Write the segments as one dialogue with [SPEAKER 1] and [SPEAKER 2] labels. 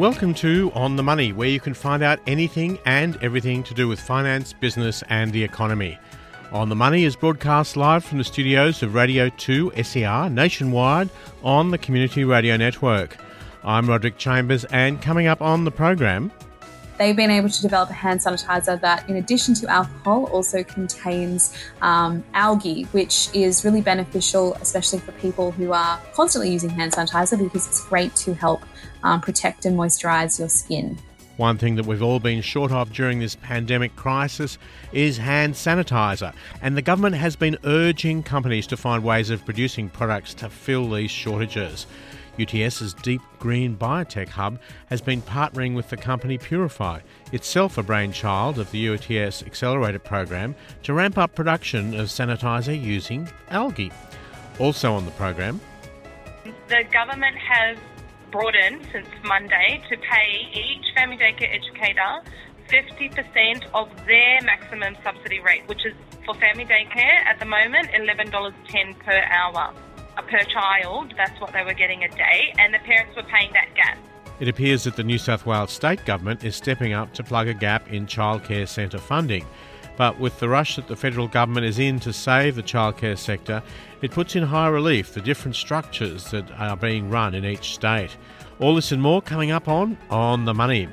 [SPEAKER 1] Welcome to On the Money, where you can find out anything and everything to do with finance, business, and the economy. On the Money is broadcast live from the studios of Radio 2 SER nationwide on the Community Radio Network. I'm Roderick Chambers, and coming up on the program.
[SPEAKER 2] They've been able to develop a hand sanitizer that, in addition to alcohol, also contains um, algae, which is really beneficial, especially for people who are constantly using hand sanitizer because it's great to help um, protect and moisturize your skin.
[SPEAKER 1] One thing that we've all been short of during this pandemic crisis is hand sanitizer, and the government has been urging companies to find ways of producing products to fill these shortages. UTS's Deep Green Biotech Hub has been partnering with the company Purify, itself a brainchild of the UTS Accelerator program, to ramp up production of sanitizer using algae. Also on the program,
[SPEAKER 3] the government has brought in since Monday to pay each family daycare educator 50% of their maximum subsidy rate, which is for family daycare at the moment $11.10 per hour per child. That's what they were getting a day, and the parents were paying that gap.
[SPEAKER 1] It appears that the New South Wales state government is stepping up to plug a gap in childcare centre funding. But with the rush that the federal government is in to save the childcare sector, it puts in high relief the different structures that are being run in each state. All this and more coming up on On the Money.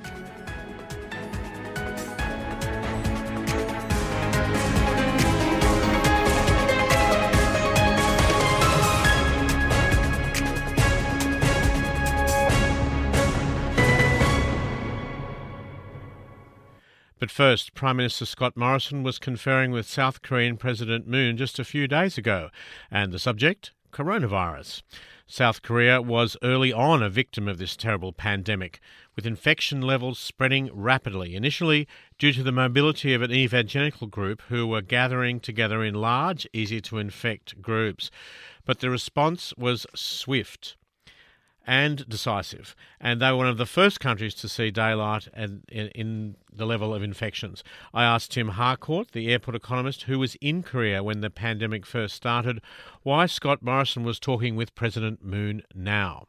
[SPEAKER 1] But first, Prime Minister Scott Morrison was conferring with South Korean President Moon just a few days ago, and the subject coronavirus. South Korea was early on a victim of this terrible pandemic, with infection levels spreading rapidly, initially due to the mobility of an evangelical group who were gathering together in large, easy to infect groups. But the response was swift and decisive. And they were one of the first countries to see daylight in, in, the level of infections. I asked Tim Harcourt, the airport economist who was in Korea when the pandemic first started, why Scott Morrison was talking with President Moon now.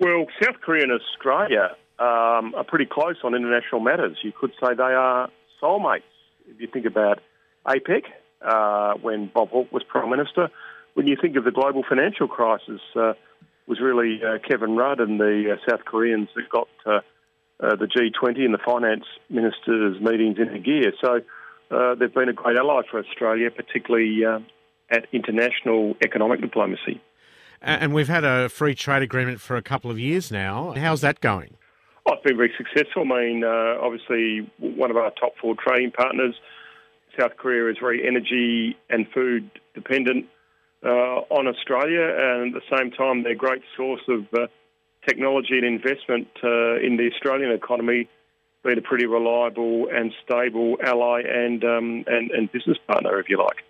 [SPEAKER 4] Well, South Korea and Australia um, are pretty close on international matters. You could say they are soulmates. If you think about APEC, uh, when Bob Hawke was Prime Minister, when you think of the global financial crisis, uh, was really uh, Kevin Rudd and the uh, South Koreans that got uh, uh the G20 and the finance ministers' meetings into gear. So uh, they've been a great ally for Australia, particularly uh, at international economic diplomacy.
[SPEAKER 1] And we've had a free trade agreement for a couple of years now. How's that going?
[SPEAKER 4] Oh, it's been very successful. I mean, obviously, one of our top four trading partners, South Korea, is very energy and food dependent uh, on Australia, and at the same time, they're a great source of uh, technology and investment uh, in the Australian economy. Being a pretty reliable and stable ally and, um, and and business partner, if you like.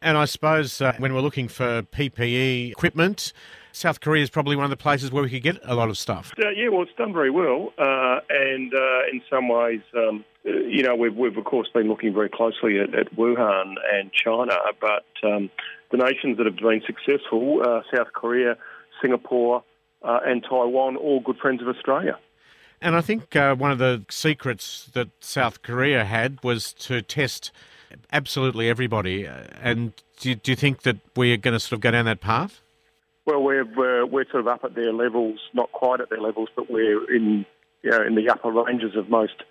[SPEAKER 1] And I suppose uh, when we're looking for PPE equipment, South Korea is probably one of the places where we could get a lot of stuff.
[SPEAKER 4] Uh, yeah, well, it's done very well, uh, and uh, in some ways, um, you know, we've, we've of course been looking very closely at, at Wuhan and China, but um, the nations that have been successful, uh, South Korea, Singapore, uh, and Taiwan, all good friends of Australia.
[SPEAKER 1] And I think uh, one of the secrets that South Korea had was to test absolutely everybody. Uh, and do, do you think that we're going to sort of go down that path?
[SPEAKER 4] Well, we're, we're, we're sort of up at their levels, not quite at their levels, but we're in you know, in the upper ranges of most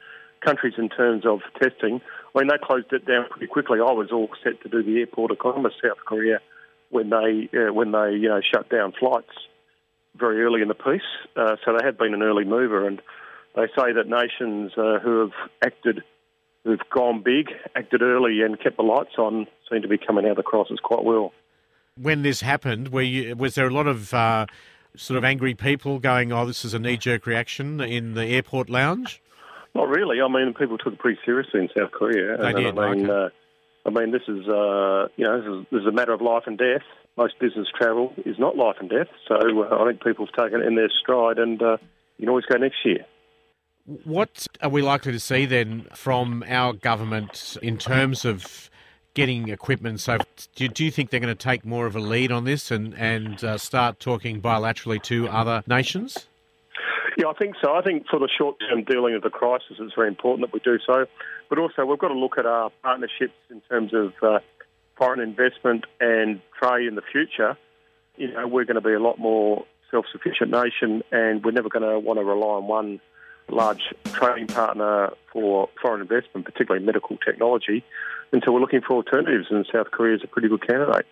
[SPEAKER 4] countries in terms of testing. I mean, they closed it down pretty quickly. I was all set to do the airport economist South Korea when they uh, when they you know shut down flights very early in the piece. Uh, so they have been an early mover, and they say that nations uh, who have acted, who've gone big, acted early, and kept the lights on, seem to be coming out of the crisis quite well.
[SPEAKER 1] When this happened, you, was there a lot of uh, sort of angry people going, "Oh, this is a knee-jerk reaction" in the airport lounge?
[SPEAKER 4] Not really. I mean, people took it pretty seriously in South Korea.
[SPEAKER 1] They did.
[SPEAKER 4] I mean,
[SPEAKER 1] okay.
[SPEAKER 4] uh, I mean, this is uh, you know, this is, this is, a matter of life and death. Most business travel is not life and death, so uh, I think people have taken it in their stride, and uh, you can always go next year.
[SPEAKER 1] What are we likely to see then from our government in terms of getting equipment? So, do, do you think they're going to take more of a lead on this and and uh, start talking bilaterally to other nations?
[SPEAKER 4] Yeah, I think so. I think for the short term dealing of the crisis, it's very important that we do so. But also, we've got to look at our partnerships in terms of uh, foreign investment and trade in the future. You know, we're going to be a lot more self sufficient nation, and we're never going to want to rely on one large trading partner for foreign investment, particularly medical technology. And so we're looking for alternatives, and South Korea is a pretty good candidate.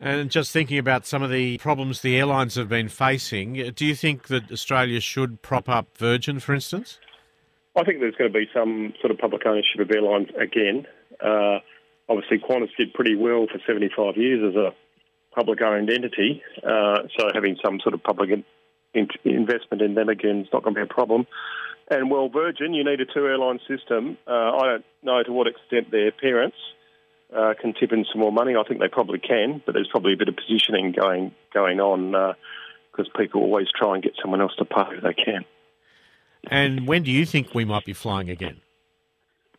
[SPEAKER 1] And just thinking about some of the problems the airlines have been facing, do you think that Australia should prop up Virgin, for instance?
[SPEAKER 4] I think there's going to be some sort of public ownership of airlines again. Uh, obviously, Qantas did pretty well for 75 years as a public owned entity, uh, so having some sort of public in- investment in them again is not going to be a problem. And well, Virgin, you need a two airline system. Uh, I don't know to what extent their parents uh, can tip in some more money. I think they probably can, but there's probably a bit of positioning going going on because uh, people always try and get someone else to pay if they can.
[SPEAKER 1] And when do you think we might be flying again?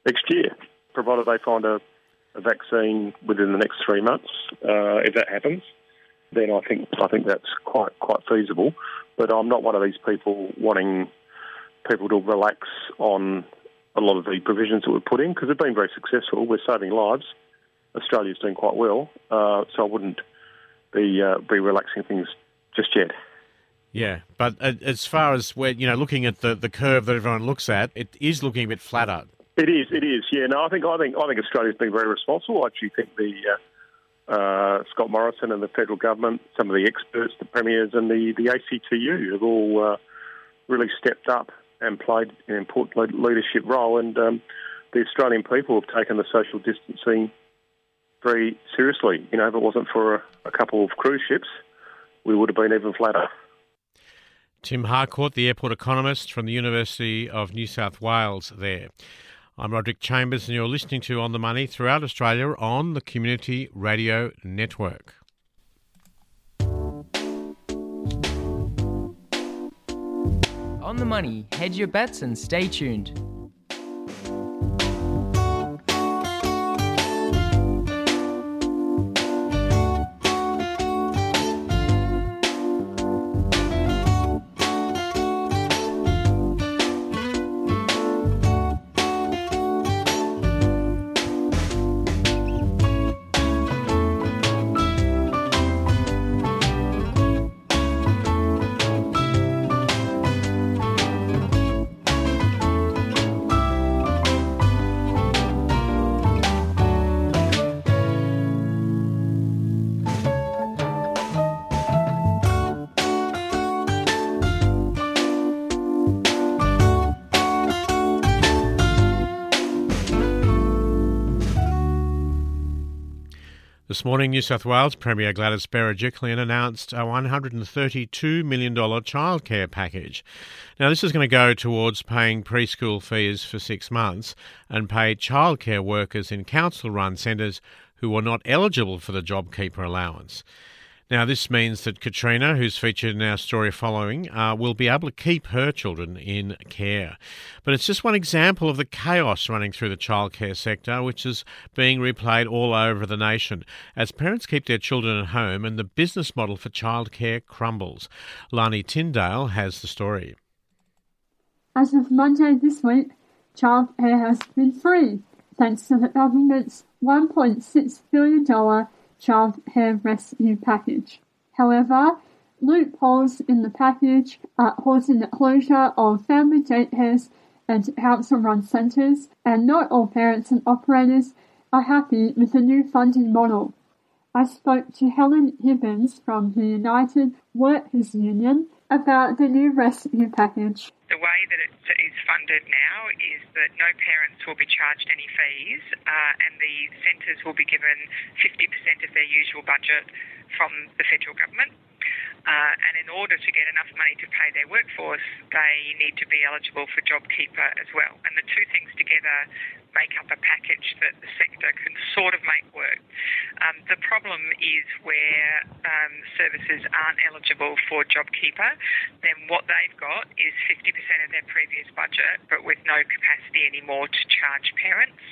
[SPEAKER 4] Next year, provided they find a, a vaccine within the next three months. Uh, if that happens, then I think I think that's quite quite feasible. But I'm not one of these people wanting people to relax on a lot of the provisions that we've put in because they've been very successful. We're saving lives. Australia's doing quite well, uh, so I wouldn't be uh, be relaxing things just yet.
[SPEAKER 1] Yeah, but as far as we're you know looking at the, the curve that everyone looks at, it is looking a bit flatter.
[SPEAKER 4] It is. It is. Yeah. No, I think I think I think Australia's been very responsible. I actually think the uh, uh, Scott Morrison and the federal government, some of the experts, the premiers, and the the ACTU have all uh, really stepped up and played an important leadership role. And um, the Australian people have taken the social distancing very seriously. You know, if it wasn't for a, a couple of cruise ships, we would have been even flatter.
[SPEAKER 1] Tim Harcourt, the airport economist from the University of New South Wales, there. I'm Roderick Chambers, and you're listening to On the Money throughout Australia on the Community Radio Network.
[SPEAKER 5] On the Money, hedge your bets and stay tuned.
[SPEAKER 1] Morning, New South Wales Premier Gladys Berejiklian announced a $132 million childcare package. Now, this is going to go towards paying preschool fees for six months and pay childcare workers in council run centres who are not eligible for the JobKeeper allowance. Now, this means that Katrina, who's featured in our story following, uh, will be able to keep her children in care. But it's just one example of the chaos running through the childcare sector, which is being replayed all over the nation as parents keep their children at home and the business model for childcare crumbles. Lani Tyndale has the story.
[SPEAKER 6] As of Monday this week, childcare has been free thanks to the government's $1.6 billion childcare rescue package. However, loopholes in the package uh, are causing the closure of family daycares and council-run centres, and not all parents and operators are happy with the new funding model. I spoke to Helen Gibbons from the United Workers Union about the new rescue package.
[SPEAKER 7] The way that it is funded now is that no parents will be charged any fees uh, and the centres will be given 50% of their usual budget from the federal government. Uh, and in order to get enough money to pay their workforce, they need to be eligible for JobKeeper as well. And the two things together make up a package that the sector can sort of make work. Um, the problem is where um, services aren't eligible for JobKeeper, then what they've got is 50% of their previous budget, but with no capacity anymore to charge parents,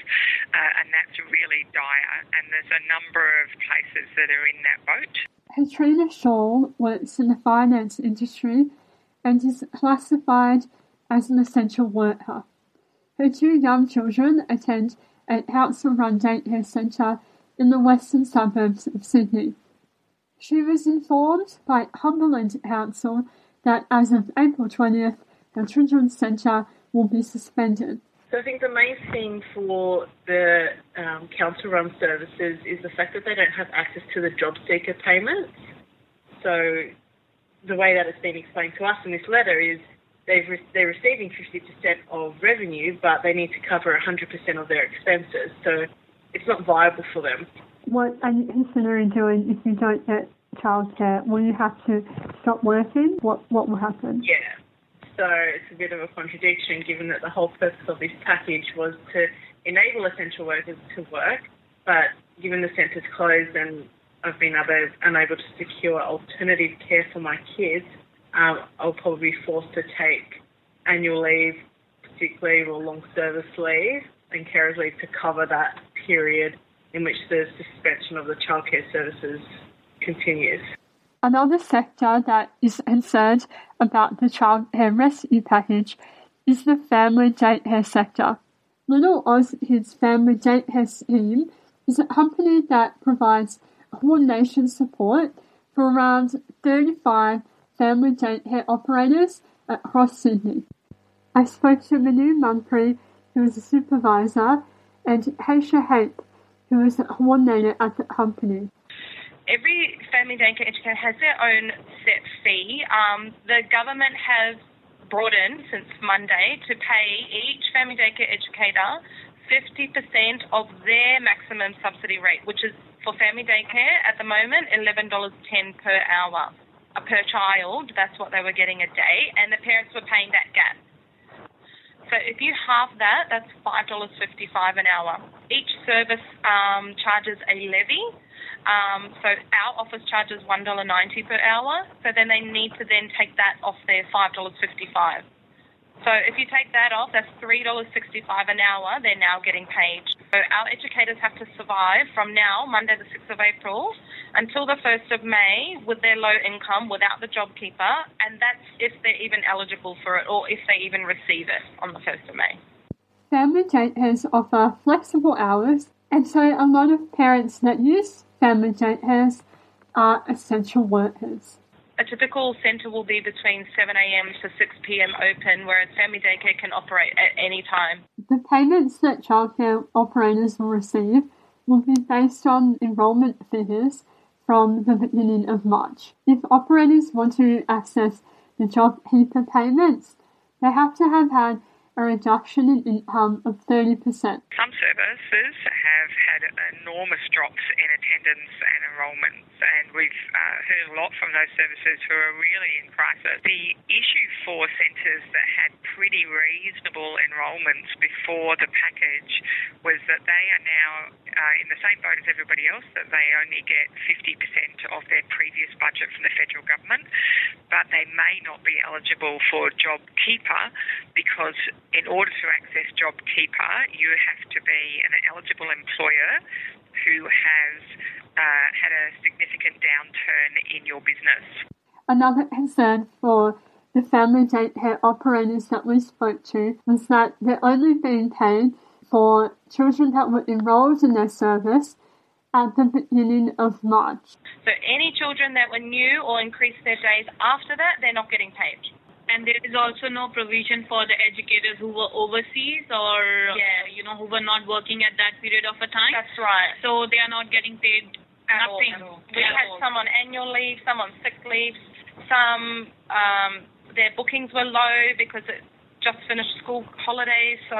[SPEAKER 7] uh, and that's really dire. And there's a number of places that are in that boat.
[SPEAKER 6] Katrina Shaw works in the finance industry and is classified as an essential worker. Her two young children attend a council-run daycare centre in the western suburbs of Sydney. She was informed by Cumberland Council that as of April 20th, the Children's Centre will be suspended.
[SPEAKER 8] So I think the main thing for the um, council-run services is the fact that they don't have access to the job seeker payments. So the way that it's been explained to us in this letter is they've re- they're receiving 50% of revenue, but they need to cover 100% of their expenses. So it's not viable for them.
[SPEAKER 6] What are you considering doing if you don't get childcare? Will you have to stop working? What what will happen?
[SPEAKER 8] Yeah. So it's a bit of a contradiction given that the whole purpose of this package was to enable essential workers to work, but given the centres closed and I've been able, unable to secure alternative care for my kids, um, I'll probably be forced to take annual leave, sick leave or long service leave and carers leave to cover that period in which the suspension of the childcare services continues.
[SPEAKER 6] Another sector that is concerned about the childcare rescue package is the family daycare sector. Little Oz Kids Family Daycare Scheme is a company that provides coordination support for around 35 family daycare operators across Sydney. I spoke to Manu Mumphrey, who is a supervisor, and Haisha Hape, who is a coordinator at the company.
[SPEAKER 3] Every family daycare educator has their own set fee. Um, the government has brought in since Monday to pay each family daycare educator 50% of their maximum subsidy rate, which is for family daycare at the moment $11.10 per hour. Uh, per child, that's what they were getting a day, and the parents were paying that gap. So if you halve that, that's $5.55 an hour. Each service um, charges a levy. Um, so our office charges $1.90 per hour. So then they need to then take that off their $5.55. So if you take that off, that's $3.65 an hour they're now getting paid. So our educators have to survive from now, Monday the 6th of April, until the 1st of May with their low income without the JobKeeper, and that's if they're even eligible for it or if they even receive it on the 1st of May.
[SPEAKER 6] Family daycares offer flexible hours, and so a lot of parents that use family daycares are essential workers.
[SPEAKER 3] A typical centre will be between 7am to 6pm open, whereas family daycare can operate at any time.
[SPEAKER 6] The payments that childcare operators will receive will be based on enrolment figures from the beginning of March. If operators want to access the JobKeeper payments, they have to have had a reduction in income of 30%.
[SPEAKER 7] Some services enormous drops in attendance and enrolments, and we've uh, heard a lot from those services who are really in crisis. The issue for centres that had pretty reasonable enrolments before the package was that they are now uh, in the same boat as everybody else, that they only get 50% of their previous budget from the federal government, but they may not be eligible for JobKeeper because in order to access JobKeeper, you have to be an eligible employer who has uh, had a significant downturn in your business.
[SPEAKER 6] Another concern for the family daycare operators that we spoke to was that they're only being paid for children that were enrolled in their service at the beginning of March.
[SPEAKER 3] So any children that were new or increased their days after that, they're not getting paid
[SPEAKER 9] and there is also no provision for the educators who were overseas or
[SPEAKER 3] yeah.
[SPEAKER 9] you know who were not working at that period of a time.
[SPEAKER 3] That's right.
[SPEAKER 9] So they are not getting paid
[SPEAKER 3] at
[SPEAKER 9] nothing.
[SPEAKER 3] All, We had all. some on annual leave, some on sick leave, some um, their bookings were low because it just finished school holidays. So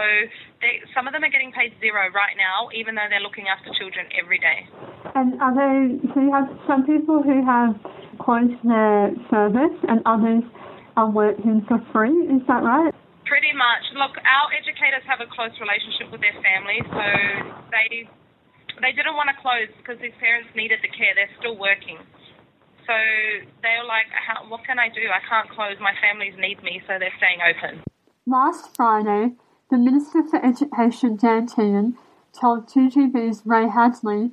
[SPEAKER 3] they, some of them are getting paid zero right now, even though they're looking after children every day.
[SPEAKER 6] And are they? So you have some people who have closed their service, and others are working for free, is that right?
[SPEAKER 3] Pretty much. Look, our educators have a close relationship with their families, so they they didn't want to close because these parents needed the care. They're still working. So they were like, what can I do? I can't close. My families need me, so they're staying open.
[SPEAKER 6] Last Friday, the Minister for Education, Dan Tehan, told 2GB's Ray Hadley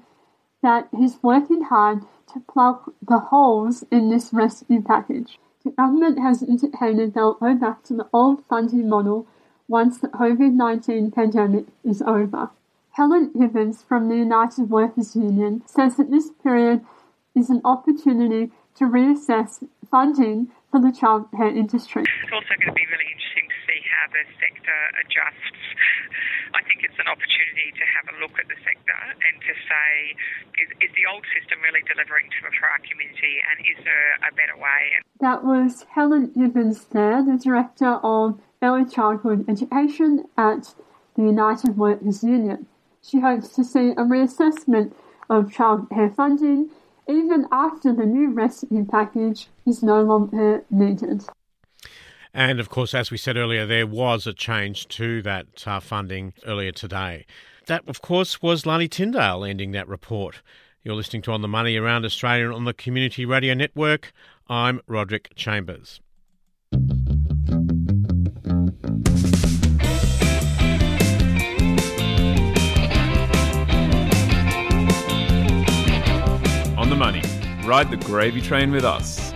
[SPEAKER 6] that he's working hard to plug the holes in this rescue package. The government has indicated they'll go back to the old funding model once the COVID-19 pandemic is over. Helen Gibbons from the United Workers Union says that this period is an opportunity to reassess funding for the childcare industry.
[SPEAKER 7] It's also going to be really interesting to see how the sector adjusts. I think it's an opportunity to have a look at the sector and to say, is, is the old system really delivering to, for our community and is there a better way?
[SPEAKER 6] That was Helen Gibbons there, the Director of Early Childhood Education at the United Workers Union. She hopes to see a reassessment of childcare funding even after the new rescue package is no longer needed.
[SPEAKER 1] And of course, as we said earlier, there was a change to that uh, funding earlier today. That, of course, was Lani Tyndale ending that report. You're listening to On the Money around Australia on the Community Radio Network. I'm Roderick Chambers.
[SPEAKER 10] Ride the gravy train with us.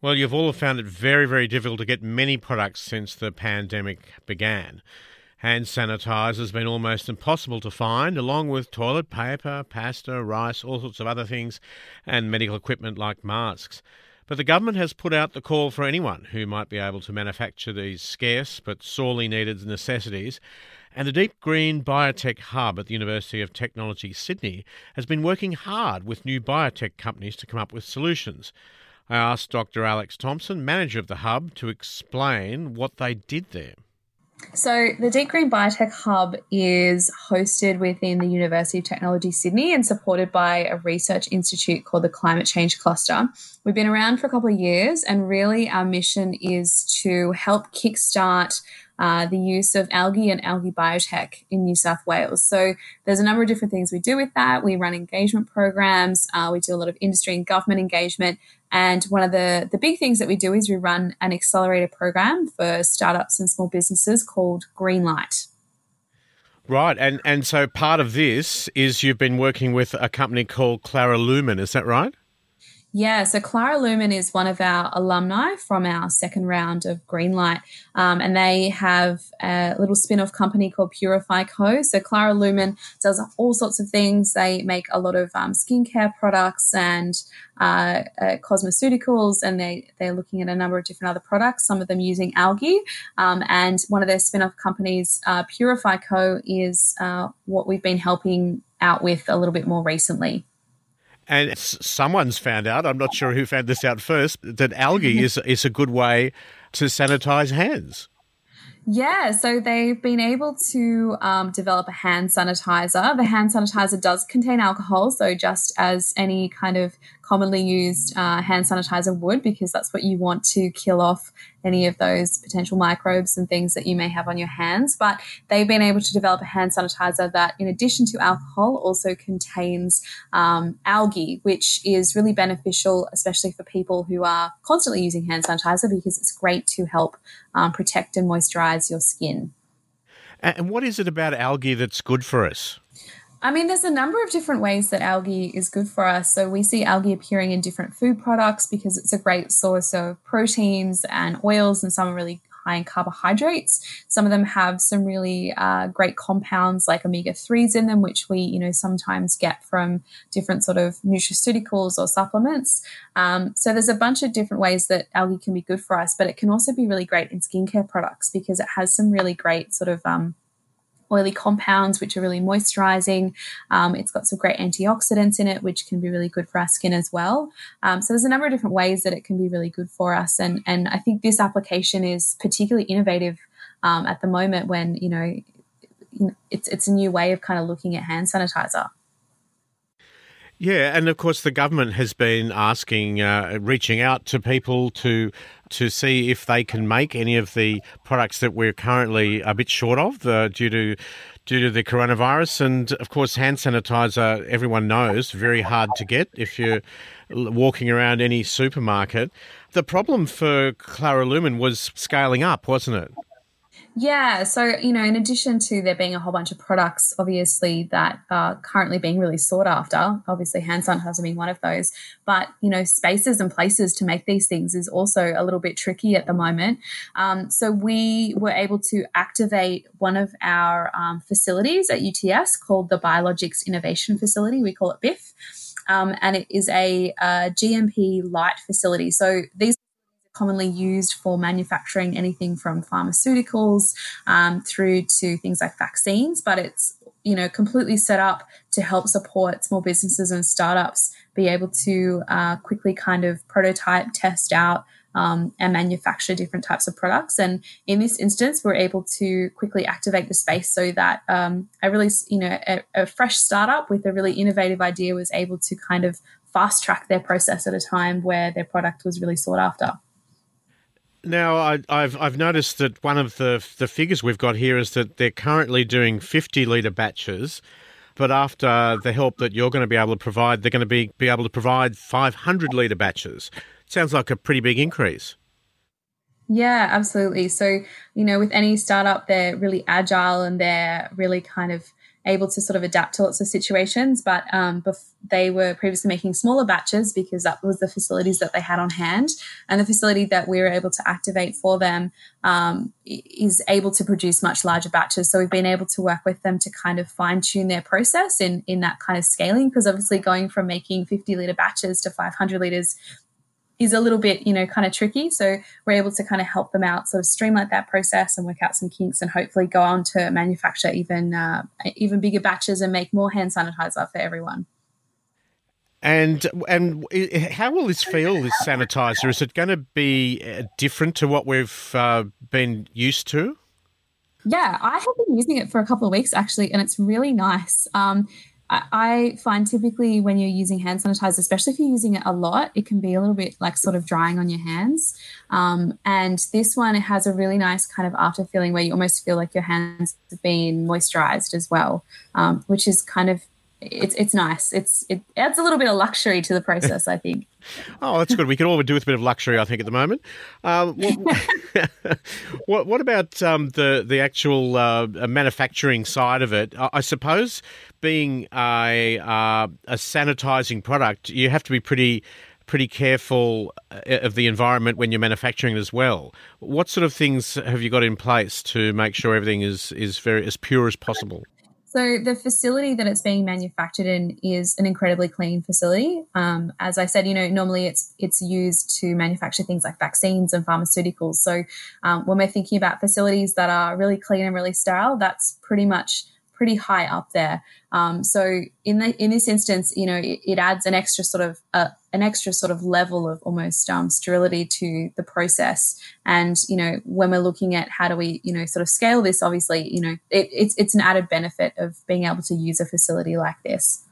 [SPEAKER 1] Well, you've all found it very, very difficult to get many products since the pandemic began. Hand sanitizer has been almost impossible to find, along with toilet paper, pasta, rice, all sorts of other things, and medical equipment like masks. But the government has put out the call for anyone who might be able to manufacture these scarce but sorely needed necessities. And the Deep Green Biotech Hub at the University of Technology, Sydney, has been working hard with new biotech companies to come up with solutions. I asked Dr. Alex Thompson, manager of the hub, to explain what they did there.
[SPEAKER 2] So, the Deep Green Biotech Hub is hosted within the University of Technology Sydney and supported by a research institute called the Climate Change Cluster. We've been around for a couple of years, and really our mission is to help kickstart uh, the use of algae and algae biotech in New South Wales. So there's a number of different things we do with that. We run engagement programs, uh, we do a lot of industry and government engagement. And one of the, the big things that we do is we run an accelerator program for startups and small businesses called Greenlight.
[SPEAKER 1] Right, and, and so part of this is you've been working with a company called Clara Lumen, is that right?
[SPEAKER 2] Yeah, so Clara Lumen is one of our alumni from our second round of Greenlight, um, and they have a little spin off company called Purify Co. So Clara Lumen does all sorts of things. They make a lot of um, skincare products and uh, uh, cosmeceuticals, and they, they're looking at a number of different other products, some of them using algae. Um, and one of their spin off companies, uh, Purify Co., is uh, what we've been helping out with a little bit more recently.
[SPEAKER 1] And someone's found out, I'm not sure who found this out first, that algae is, is a good way to sanitize hands.
[SPEAKER 2] Yeah, so they've been able to um, develop a hand sanitizer. The hand sanitizer does contain alcohol, so just as any kind of commonly used uh, hand sanitizer would, because that's what you want to kill off any of those potential microbes and things that you may have on your hands. But they've been able to develop a hand sanitizer that, in addition to alcohol, also contains um, algae, which is really beneficial, especially for people who are constantly using hand sanitizer because it's great to help um, protect and moisturize your skin.
[SPEAKER 1] And what is it about algae that's good for us?
[SPEAKER 2] I mean, there's a number of different ways that algae is good for us. So we see algae appearing in different food products because it's a great source of proteins and oils, and some are really high in carbohydrates. Some of them have some really uh, great compounds like omega threes in them, which we you know sometimes get from different sort of nutraceuticals or supplements. Um, so there's a bunch of different ways that algae can be good for us, but it can also be really great in skincare products because it has some really great sort of um, oily compounds, which are really moisturizing. Um, it's got some great antioxidants in it, which can be really good for our skin as well. Um, so there's a number of different ways that it can be really good for us. And, and I think this application is particularly innovative um, at the moment when, you know, it's, it's a new way of kind of looking at hand sanitizer.
[SPEAKER 1] Yeah, and of course the government has been asking, uh, reaching out to people to to see if they can make any of the products that we're currently a bit short of uh, due to due to the coronavirus. And of course, hand sanitizer, everyone knows, very hard to get if you're walking around any supermarket. The problem for Clara Lumen was scaling up, wasn't it?
[SPEAKER 2] Yeah, so you know, in addition to there being a whole bunch of products, obviously that are currently being really sought after, obviously hand sanitizer being one of those. But you know, spaces and places to make these things is also a little bit tricky at the moment. Um, so we were able to activate one of our um, facilities at UTS called the Biologics Innovation Facility. We call it BIF. Um, and it is a, a GMP light facility. So these commonly used for manufacturing anything from pharmaceuticals um, through to things like vaccines, but it's you know completely set up to help support small businesses and startups be able to uh, quickly kind of prototype, test out. Um, and manufacture different types of products. And in this instance, we're able to quickly activate the space so that um, a really, you know, a, a fresh startup with a really innovative idea was able to kind of fast track their process at a time where their product was really sought after.
[SPEAKER 1] Now, I, have I've noticed that one of the the figures we've got here is that they're currently doing 50 litre batches, but after the help that you're going to be able to provide, they're going to be, be able to provide 500 litre batches. Sounds like a pretty big increase.
[SPEAKER 2] Yeah, absolutely. So, you know, with any startup, they're really agile and they're really kind of able to sort of adapt to lots of situations. But um, bef- they were previously making smaller batches because that was the facilities that they had on hand. And the facility that we were able to activate for them um, is able to produce much larger batches. So we've been able to work with them to kind of fine tune their process in, in that kind of scaling. Because obviously, going from making 50 litre batches to 500 litres is a little bit, you know, kind of tricky. So we're able to kind of help them out, sort of streamline that process and work out some kinks, and hopefully go on to manufacture even uh, even bigger batches and make more hand sanitizer for everyone.
[SPEAKER 1] And and how will this feel? This sanitizer is it going to be uh, different to what we've uh, been used to?
[SPEAKER 2] Yeah, I have been using it for a couple of weeks actually, and it's really nice. Um, I find typically when you're using hand sanitizer, especially if you're using it a lot, it can be a little bit like sort of drying on your hands. Um, and this one has a really nice kind of after feeling where you almost feel like your hands have been moisturized as well, um, which is kind of it's it's nice. It's it adds a little bit of luxury to the process, I think.
[SPEAKER 1] oh, that's good. We can all do with a bit of luxury, I think, at the moment. Um, what, what, what, about um, the the actual uh, manufacturing side of it? I, I suppose being a uh, a sanitizing product, you have to be pretty pretty careful uh, of the environment when you're manufacturing as well. What sort of things have you got in place to make sure everything is is very as pure as possible?
[SPEAKER 2] So the facility that it's being manufactured in is an incredibly clean facility. Um, as I said, you know, normally it's it's used to manufacture things like vaccines and pharmaceuticals. So um, when we're thinking about facilities that are really clean and really sterile, that's pretty much pretty high up there. Um, so in the in this instance, you know, it, it adds an extra sort of uh, an extra sort of level of almost um, sterility to the process. And you know, when we're looking at how do we, you know, sort of scale this, obviously, you know, it, it's it's an added benefit of being able to use a facility like this.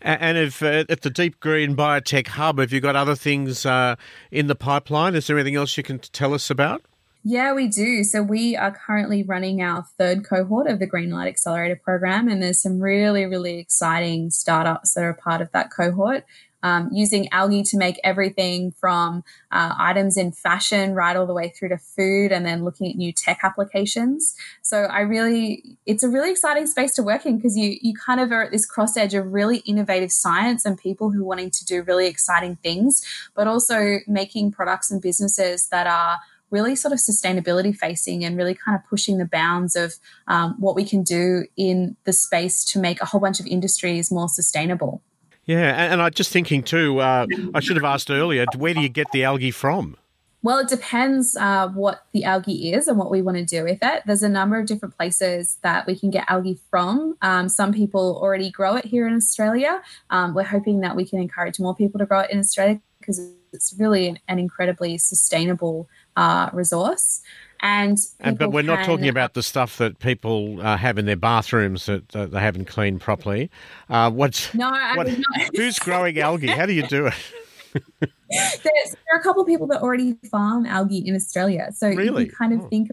[SPEAKER 1] And if uh, at the Deep Green Biotech Hub, have you got other things uh, in the pipeline? Is there anything else you can tell us about?
[SPEAKER 2] Yeah, we do. So we are currently running our third cohort of the Greenlight Accelerator program, and there's some really, really exciting startups that are part of that cohort. Um, using algae to make everything from uh, items in fashion right all the way through to food and then looking at new tech applications. So I really, it's a really exciting space to work in because you, you kind of are at this cross edge of really innovative science and people who are wanting to do really exciting things, but also making products and businesses that are really sort of sustainability facing and really kind of pushing the bounds of um, what we can do in the space to make a whole bunch of industries more sustainable.
[SPEAKER 1] Yeah, and, and I'm just thinking too, uh, I should have asked earlier, where do you get the algae from?
[SPEAKER 2] Well, it depends uh, what the algae is and what we want to do with it. There's a number of different places that we can get algae from. Um, some people already grow it here in Australia. Um, we're hoping that we can encourage more people to grow it in Australia because it's really an, an incredibly sustainable uh, resource. And,
[SPEAKER 1] and, but we're can, not talking about the stuff that people uh, have in their bathrooms that uh, they haven't cleaned properly. Uh, what's
[SPEAKER 2] no,
[SPEAKER 1] what, who's growing algae? How do you do it?
[SPEAKER 2] There's, there are a couple of people that already farm algae in Australia, so really? you kind of oh. think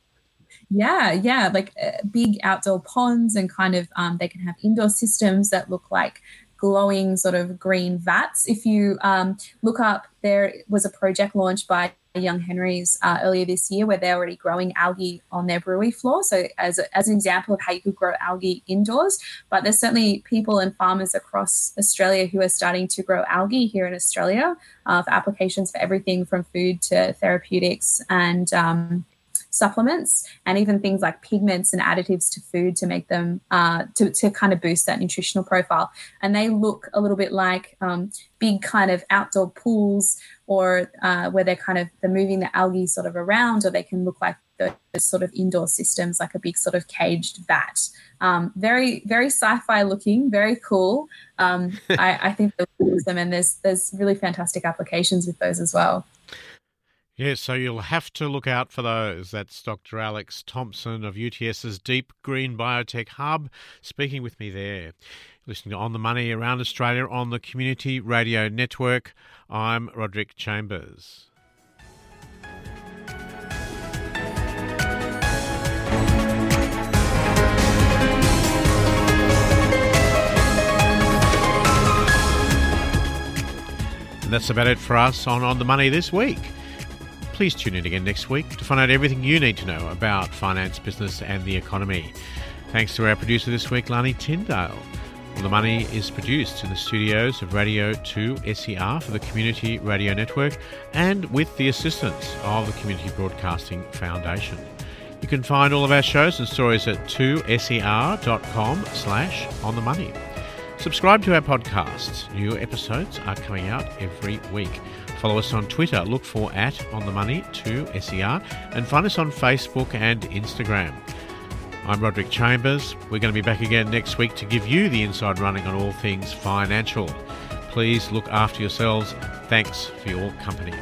[SPEAKER 2] yeah, yeah, like uh, big outdoor ponds, and kind of um, they can have indoor systems that look like glowing sort of green vats. If you um, look up, there was a project launched by Young Henry's uh, earlier this year, where they're already growing algae on their brewery floor. So, as, a, as an example of how you could grow algae indoors, but there's certainly people and farmers across Australia who are starting to grow algae here in Australia uh, for applications for everything from food to therapeutics and um, supplements and even things like pigments and additives to food to make them uh, to, to kind of boost that nutritional profile. And they look a little bit like um, big kind of outdoor pools or uh, where they're kind of they're moving the algae sort of around or they can look like those sort of indoor systems like a big sort of caged vat um, very very sci-fi looking very cool. Um, I, I think they're awesome and there's there's really fantastic applications with those as well
[SPEAKER 1] Yes, so you'll have to look out for those. That's Dr. Alex Thompson of UTS's Deep Green Biotech Hub speaking with me there. Listening to On the Money around Australia on the Community Radio Network. I'm Roderick Chambers. And that's about it for us on On the Money this week. Please tune in again next week to find out everything you need to know about finance, business, and the economy. Thanks to our producer this week, Lani Tyndale. The Money is produced in the studios of Radio 2 SER for the Community Radio Network and with the assistance of the Community Broadcasting Foundation. You can find all of our shows and stories at 2ser.com slash on the money. Subscribe to our podcasts. New episodes are coming out every week. Follow us on Twitter. Look for at On The Money to SER and find us on Facebook and Instagram. I'm Roderick Chambers. We're going to be back again next week to give you the inside running on all things financial. Please look after yourselves. Thanks for your company.